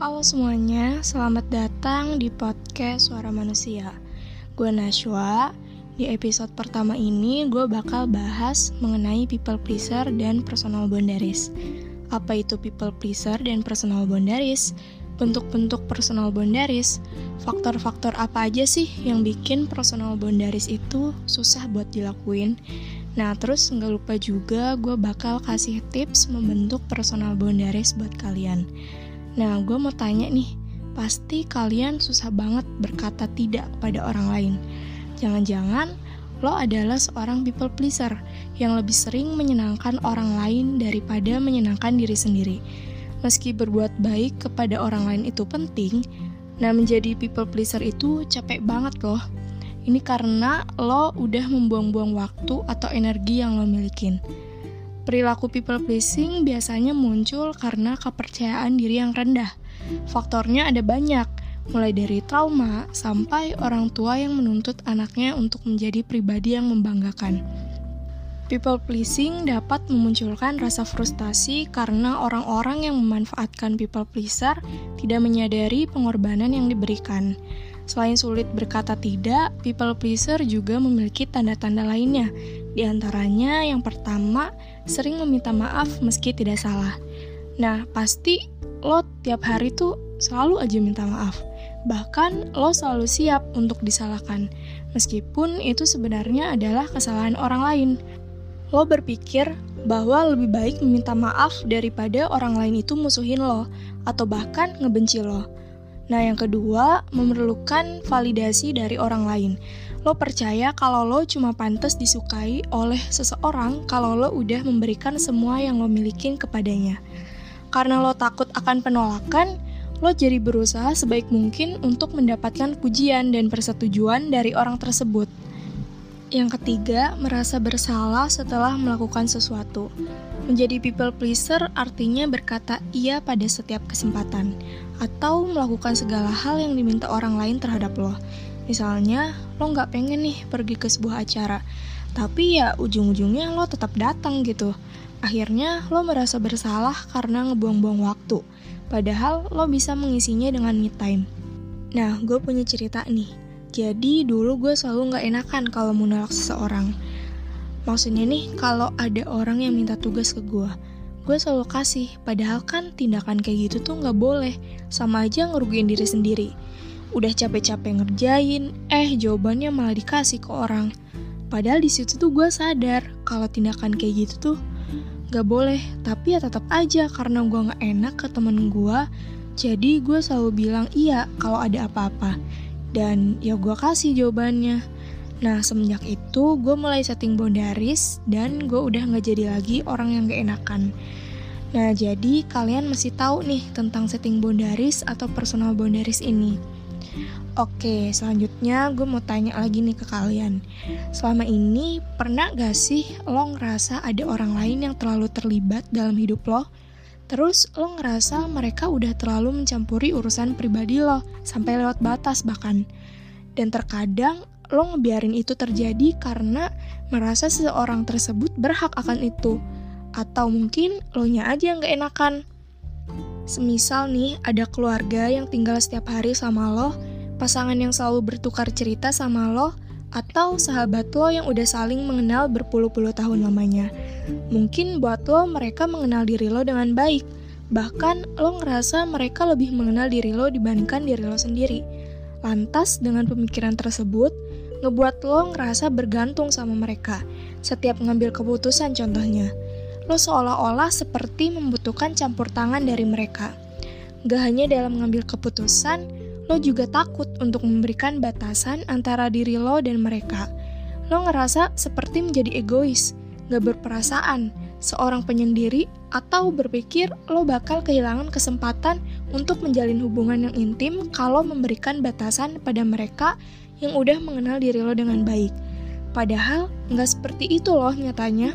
Halo semuanya, selamat datang di podcast Suara Manusia. Gue Nashwa. Di episode pertama ini, gue bakal bahas mengenai people pleaser dan personal boundaries. Apa itu people pleaser dan personal boundaries? Bentuk-bentuk personal boundaries, faktor-faktor apa aja sih yang bikin personal boundaries itu susah buat dilakuin? Nah, terus nggak lupa juga gue bakal kasih tips membentuk personal boundaries buat kalian. Nah, gue mau tanya nih, pasti kalian susah banget berkata tidak kepada orang lain. Jangan-jangan lo adalah seorang people pleaser yang lebih sering menyenangkan orang lain daripada menyenangkan diri sendiri. Meski berbuat baik kepada orang lain itu penting, nah menjadi people pleaser itu capek banget loh. Ini karena lo udah membuang-buang waktu atau energi yang lo milikin. Perilaku people pleasing biasanya muncul karena kepercayaan diri yang rendah. Faktornya ada banyak, mulai dari trauma sampai orang tua yang menuntut anaknya untuk menjadi pribadi yang membanggakan. People pleasing dapat memunculkan rasa frustasi karena orang-orang yang memanfaatkan people pleaser tidak menyadari pengorbanan yang diberikan. Selain sulit berkata tidak, people pleaser juga memiliki tanda-tanda lainnya. Di antaranya, yang pertama, sering meminta maaf meski tidak salah. Nah, pasti lo tiap hari tuh selalu aja minta maaf. Bahkan lo selalu siap untuk disalahkan, meskipun itu sebenarnya adalah kesalahan orang lain. Lo berpikir bahwa lebih baik meminta maaf daripada orang lain itu musuhin lo, atau bahkan ngebenci lo. Nah, yang kedua, memerlukan validasi dari orang lain. Lo percaya kalau lo cuma pantas disukai oleh seseorang kalau lo udah memberikan semua yang lo milikin kepadanya. Karena lo takut akan penolakan, lo jadi berusaha sebaik mungkin untuk mendapatkan pujian dan persetujuan dari orang tersebut. Yang ketiga, merasa bersalah setelah melakukan sesuatu. Menjadi people pleaser artinya berkata iya pada setiap kesempatan, atau melakukan segala hal yang diminta orang lain terhadap lo. Misalnya, lo nggak pengen nih pergi ke sebuah acara, tapi ya ujung-ujungnya lo tetap datang gitu. Akhirnya lo merasa bersalah karena ngebuang-buang waktu, padahal lo bisa mengisinya dengan me time. Nah, gue punya cerita nih. Jadi dulu gue selalu nggak enakan kalau mau nolak seseorang. Maksudnya nih, kalau ada orang yang minta tugas ke gue, gue selalu kasih. Padahal kan tindakan kayak gitu tuh nggak boleh, sama aja ngerugiin diri sendiri. Udah capek-capek ngerjain, eh jawabannya malah dikasih ke orang. Padahal di situ tuh gue sadar kalau tindakan kayak gitu tuh gak boleh, tapi ya tetap aja karena gue gak enak ke temen gue, jadi gue selalu bilang iya kalau ada apa-apa. Dan ya gue kasih jawabannya. Nah, semenjak itu gue mulai setting boundaries dan gue udah gak jadi lagi orang yang gak enakan. Nah, jadi kalian masih tahu nih tentang setting boundaries atau personal boundaries ini. Oke, selanjutnya gue mau tanya lagi nih ke kalian. Selama ini, pernah gak sih lo ngerasa ada orang lain yang terlalu terlibat dalam hidup lo? Terus lo ngerasa mereka udah terlalu mencampuri urusan pribadi lo, sampai lewat batas bahkan. Dan terkadang lo ngebiarin itu terjadi karena merasa seseorang tersebut berhak akan itu. Atau mungkin lo nya aja yang gak enakan. Semisal nih, ada keluarga yang tinggal setiap hari sama lo, pasangan yang selalu bertukar cerita sama lo, atau sahabat lo yang udah saling mengenal berpuluh-puluh tahun lamanya. Mungkin buat lo mereka mengenal diri lo dengan baik, bahkan lo ngerasa mereka lebih mengenal diri lo dibandingkan diri lo sendiri. Lantas dengan pemikiran tersebut, ngebuat lo ngerasa bergantung sama mereka. Setiap ngambil keputusan contohnya, lo seolah-olah seperti membutuhkan campur tangan dari mereka. Gak hanya dalam mengambil keputusan, lo juga takut untuk memberikan batasan antara diri lo dan mereka. Lo ngerasa seperti menjadi egois, gak berperasaan, seorang penyendiri, atau berpikir lo bakal kehilangan kesempatan untuk menjalin hubungan yang intim kalau memberikan batasan pada mereka yang udah mengenal diri lo dengan baik. Padahal nggak seperti itu loh nyatanya.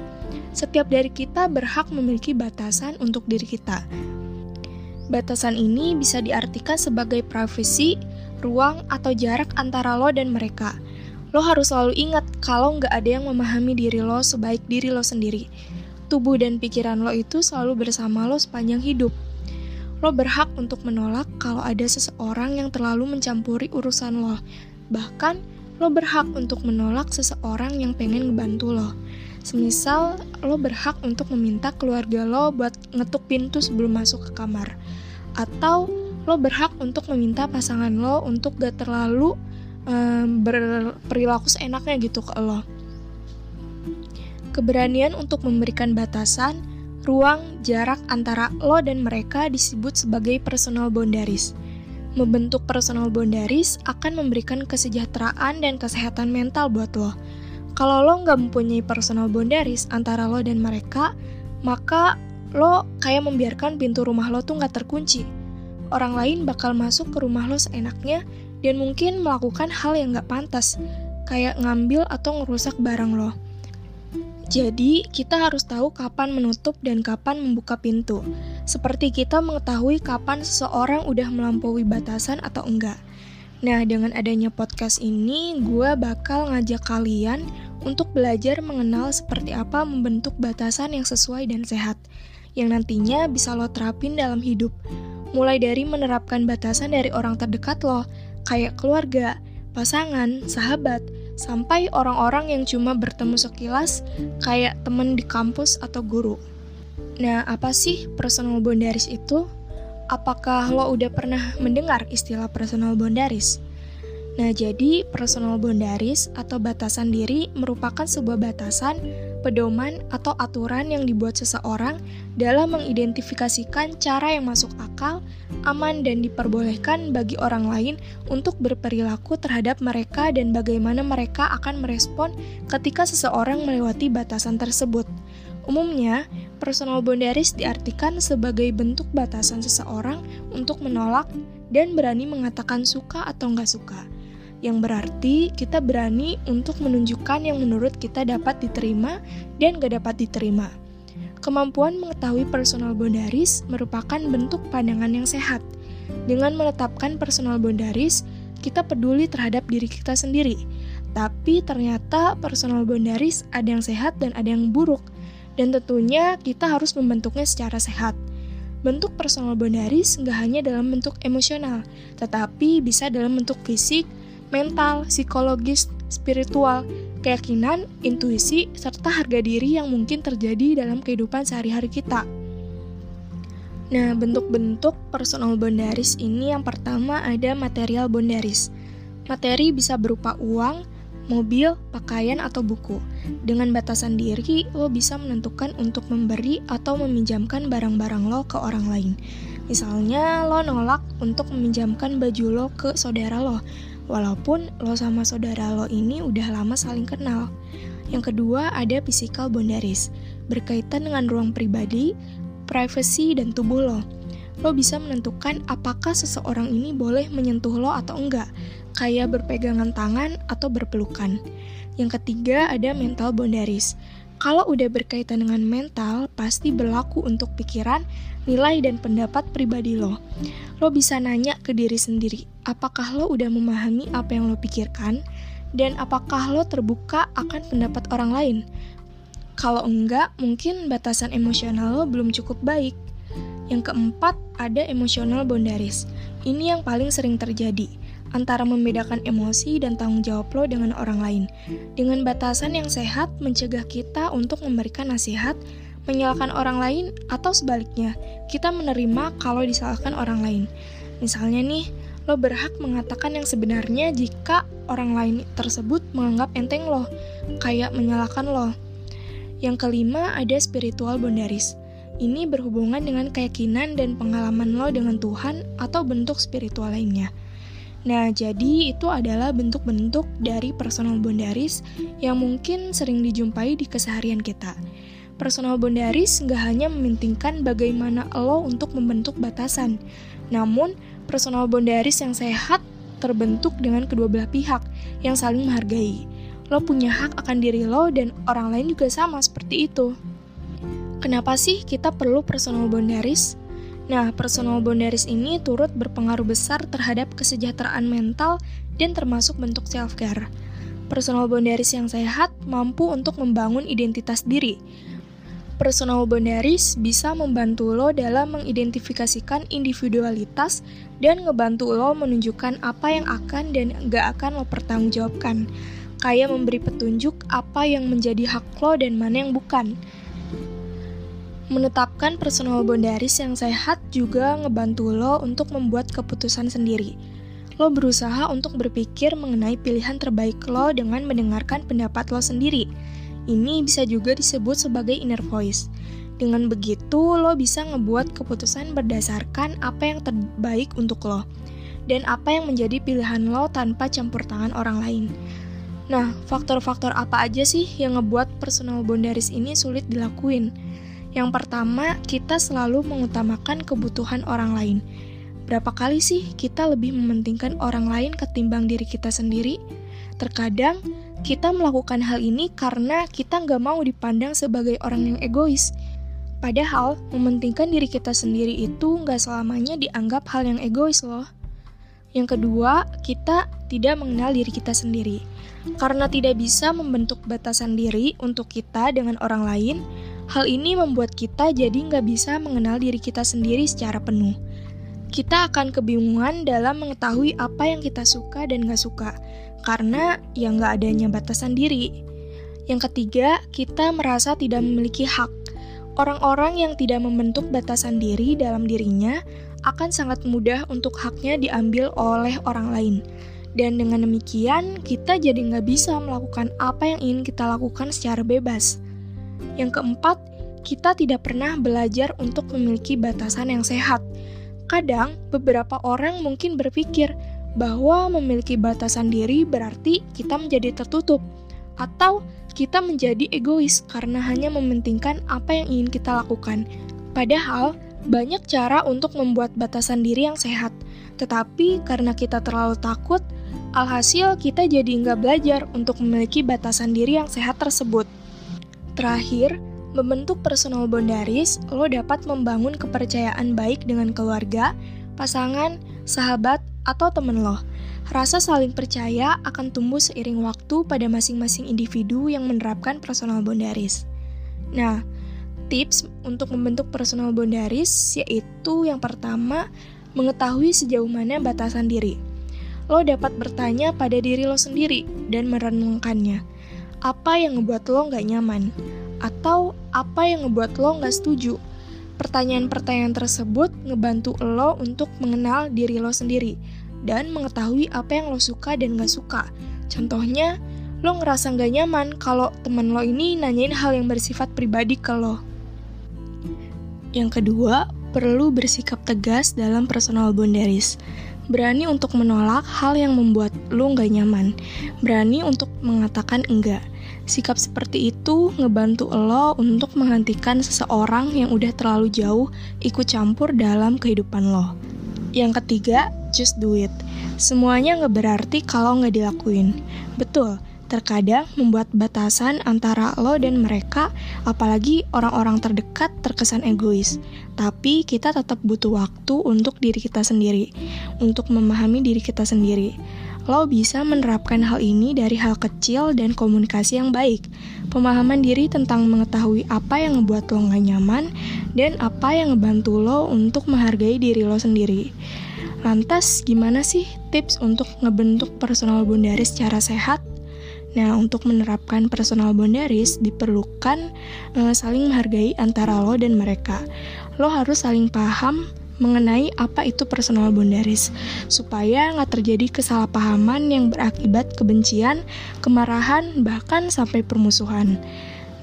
Setiap dari kita berhak memiliki batasan untuk diri kita. Batasan ini bisa diartikan sebagai privasi, ruang, atau jarak antara lo dan mereka. Lo harus selalu ingat kalau nggak ada yang memahami diri lo sebaik diri lo sendiri. Tubuh dan pikiran lo itu selalu bersama lo sepanjang hidup. Lo berhak untuk menolak kalau ada seseorang yang terlalu mencampuri urusan lo. Bahkan, lo berhak untuk menolak seseorang yang pengen ngebantu lo. Semisal, lo berhak untuk meminta keluarga lo buat ngetuk pintu sebelum masuk ke kamar. Atau, lo berhak untuk meminta pasangan lo untuk gak terlalu um, berperilaku seenaknya gitu ke lo. Keberanian untuk memberikan batasan, ruang, jarak antara lo dan mereka disebut sebagai personal boundaries. Membentuk personal boundaries akan memberikan kesejahteraan dan kesehatan mental buat lo kalau lo nggak mempunyai personal boundaries antara lo dan mereka, maka lo kayak membiarkan pintu rumah lo tuh nggak terkunci. Orang lain bakal masuk ke rumah lo seenaknya dan mungkin melakukan hal yang nggak pantas, kayak ngambil atau ngerusak barang lo. Jadi, kita harus tahu kapan menutup dan kapan membuka pintu. Seperti kita mengetahui kapan seseorang udah melampaui batasan atau enggak. Nah, dengan adanya podcast ini, gue bakal ngajak kalian untuk belajar mengenal seperti apa membentuk batasan yang sesuai dan sehat, yang nantinya bisa lo terapin dalam hidup. Mulai dari menerapkan batasan dari orang terdekat lo, kayak keluarga, pasangan, sahabat, sampai orang-orang yang cuma bertemu sekilas, kayak temen di kampus atau guru. Nah, apa sih personal boundaries itu? Apakah lo udah pernah mendengar istilah personal boundaries? Nah, jadi personal boundaries atau batasan diri merupakan sebuah batasan, pedoman, atau aturan yang dibuat seseorang dalam mengidentifikasikan cara yang masuk akal, aman, dan diperbolehkan bagi orang lain untuk berperilaku terhadap mereka dan bagaimana mereka akan merespon ketika seseorang melewati batasan tersebut. Umumnya, personal boundaries diartikan sebagai bentuk batasan seseorang untuk menolak dan berani mengatakan suka atau nggak suka. Yang berarti kita berani untuk menunjukkan yang menurut kita dapat diterima dan gak dapat diterima. Kemampuan mengetahui personal boundaries merupakan bentuk pandangan yang sehat. Dengan menetapkan personal boundaries, kita peduli terhadap diri kita sendiri. Tapi ternyata personal boundaries ada yang sehat dan ada yang buruk dan tentunya kita harus membentuknya secara sehat. Bentuk personal boundaries nggak hanya dalam bentuk emosional, tetapi bisa dalam bentuk fisik, mental, psikologis, spiritual, keyakinan, intuisi, serta harga diri yang mungkin terjadi dalam kehidupan sehari-hari kita. Nah, bentuk-bentuk personal boundaries ini yang pertama ada material boundaries. Materi bisa berupa uang, mobil, pakaian, atau buku. Dengan batasan diri, lo bisa menentukan untuk memberi atau meminjamkan barang-barang lo ke orang lain. Misalnya, lo nolak untuk meminjamkan baju lo ke saudara lo, walaupun lo sama saudara lo ini udah lama saling kenal. Yang kedua, ada physical boundaries, berkaitan dengan ruang pribadi, privacy, dan tubuh lo lo bisa menentukan apakah seseorang ini boleh menyentuh lo atau enggak, kayak berpegangan tangan atau berpelukan. Yang ketiga ada mental boundaries. Kalau udah berkaitan dengan mental, pasti berlaku untuk pikiran, nilai, dan pendapat pribadi lo. Lo bisa nanya ke diri sendiri, apakah lo udah memahami apa yang lo pikirkan, dan apakah lo terbuka akan pendapat orang lain. Kalau enggak, mungkin batasan emosional lo belum cukup baik. Yang keempat, ada emotional boundaries. Ini yang paling sering terjadi antara membedakan emosi dan tanggung jawab lo dengan orang lain. Dengan batasan yang sehat mencegah kita untuk memberikan nasihat, menyalahkan orang lain, atau sebaliknya, kita menerima kalau disalahkan orang lain. Misalnya nih, lo berhak mengatakan yang sebenarnya jika orang lain tersebut menganggap enteng lo, kayak menyalahkan lo. Yang kelima ada spiritual boundaries. Ini berhubungan dengan keyakinan dan pengalaman lo dengan Tuhan atau bentuk spiritual lainnya. Nah, jadi itu adalah bentuk-bentuk dari personal boundaries yang mungkin sering dijumpai di keseharian kita. Personal boundaries nggak hanya mementingkan bagaimana lo untuk membentuk batasan, namun personal boundaries yang sehat terbentuk dengan kedua belah pihak yang saling menghargai. Lo punya hak akan diri lo dan orang lain juga sama seperti itu. Kenapa sih kita perlu personal boundaries? Nah, personal boundaries ini turut berpengaruh besar terhadap kesejahteraan mental dan termasuk bentuk self-care. Personal boundaries yang sehat mampu untuk membangun identitas diri. Personal boundaries bisa membantu lo dalam mengidentifikasikan individualitas dan ngebantu lo menunjukkan apa yang akan dan gak akan lo pertanggungjawabkan. Kayak memberi petunjuk apa yang menjadi hak lo dan mana yang bukan. Menetapkan personal boundaries yang sehat juga ngebantu lo untuk membuat keputusan sendiri. Lo berusaha untuk berpikir mengenai pilihan terbaik lo dengan mendengarkan pendapat lo sendiri ini bisa juga disebut sebagai inner voice. Dengan begitu, lo bisa ngebuat keputusan berdasarkan apa yang terbaik untuk lo dan apa yang menjadi pilihan lo tanpa campur tangan orang lain. Nah, faktor-faktor apa aja sih yang ngebuat personal boundaries ini sulit dilakuin? Yang pertama, kita selalu mengutamakan kebutuhan orang lain. Berapa kali sih kita lebih mementingkan orang lain ketimbang diri kita sendiri? Terkadang, kita melakukan hal ini karena kita nggak mau dipandang sebagai orang yang egois. Padahal, mementingkan diri kita sendiri itu nggak selamanya dianggap hal yang egois loh. Yang kedua, kita tidak mengenal diri kita sendiri. Karena tidak bisa membentuk batasan diri untuk kita dengan orang lain, hal ini membuat kita jadi nggak bisa mengenal diri kita sendiri secara penuh. Kita akan kebingungan dalam mengetahui apa yang kita suka dan nggak suka, karena ya nggak adanya batasan diri. Yang ketiga, kita merasa tidak memiliki hak. Orang-orang yang tidak membentuk batasan diri dalam dirinya akan sangat mudah untuk haknya diambil oleh orang lain. Dan dengan demikian, kita jadi nggak bisa melakukan apa yang ingin kita lakukan secara bebas. Yang keempat, kita tidak pernah belajar untuk memiliki batasan yang sehat. Kadang, beberapa orang mungkin berpikir, bahwa memiliki batasan diri berarti kita menjadi tertutup atau kita menjadi egois karena hanya mementingkan apa yang ingin kita lakukan. Padahal, banyak cara untuk membuat batasan diri yang sehat. Tetapi karena kita terlalu takut, alhasil kita jadi nggak belajar untuk memiliki batasan diri yang sehat tersebut. Terakhir, membentuk personal boundaries, lo dapat membangun kepercayaan baik dengan keluarga, pasangan, sahabat, atau temen lo. Rasa saling percaya akan tumbuh seiring waktu pada masing-masing individu yang menerapkan personal boundaries. Nah, tips untuk membentuk personal boundaries yaitu yang pertama, mengetahui sejauh mana batasan diri. Lo dapat bertanya pada diri lo sendiri dan merenungkannya. Apa yang ngebuat lo nggak nyaman? Atau apa yang ngebuat lo nggak setuju? Pertanyaan-pertanyaan tersebut ngebantu lo untuk mengenal diri lo sendiri dan mengetahui apa yang lo suka dan gak suka. Contohnya, lo ngerasa gak nyaman kalau temen lo ini nanyain hal yang bersifat pribadi ke lo. Yang kedua, perlu bersikap tegas dalam personal boundaries. Berani untuk menolak hal yang membuat lo gak nyaman. Berani untuk mengatakan enggak Sikap seperti itu ngebantu lo untuk menghentikan seseorang yang udah terlalu jauh ikut campur dalam kehidupan lo. Yang ketiga, just do it. Semuanya nggak berarti kalau nggak dilakuin. Betul, terkadang membuat batasan antara lo dan mereka, apalagi orang-orang terdekat terkesan egois. Tapi kita tetap butuh waktu untuk diri kita sendiri, untuk memahami diri kita sendiri. Lo bisa menerapkan hal ini dari hal kecil dan komunikasi yang baik. Pemahaman diri tentang mengetahui apa yang membuat lo gak nyaman dan apa yang ngebantu lo untuk menghargai diri lo sendiri. Lantas, gimana sih tips untuk ngebentuk personal boundaries secara sehat? Nah, untuk menerapkan personal boundaries diperlukan uh, saling menghargai antara lo dan mereka. Lo harus saling paham mengenai apa itu personal boundaries supaya nggak terjadi kesalahpahaman yang berakibat kebencian, kemarahan, bahkan sampai permusuhan.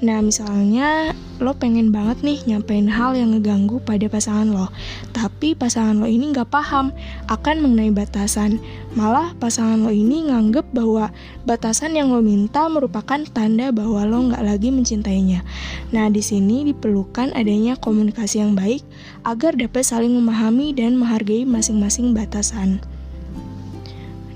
Nah, misalnya lo pengen banget nih nyampein hal yang ngeganggu pada pasangan lo, tapi pasangan lo ini nggak paham akan mengenai batasan. Malah pasangan lo ini nganggep bahwa batasan yang lo minta merupakan tanda bahwa lo nggak lagi mencintainya. Nah, di sini diperlukan adanya komunikasi yang baik agar dapat saling memahami dan menghargai masing-masing batasan.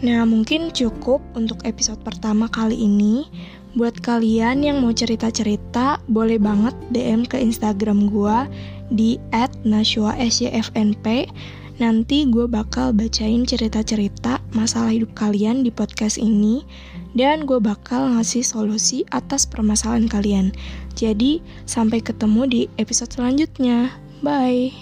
Nah, mungkin cukup untuk episode pertama kali ini. Buat kalian yang mau cerita-cerita, boleh banget DM ke Instagram gue di @nashua_sjfnp. Nanti gue bakal bacain cerita-cerita masalah hidup kalian di podcast ini. dan gue bakal ngasih solusi atas permasalahan kalian. Jadi, sampai ketemu di episode selanjutnya. Bye.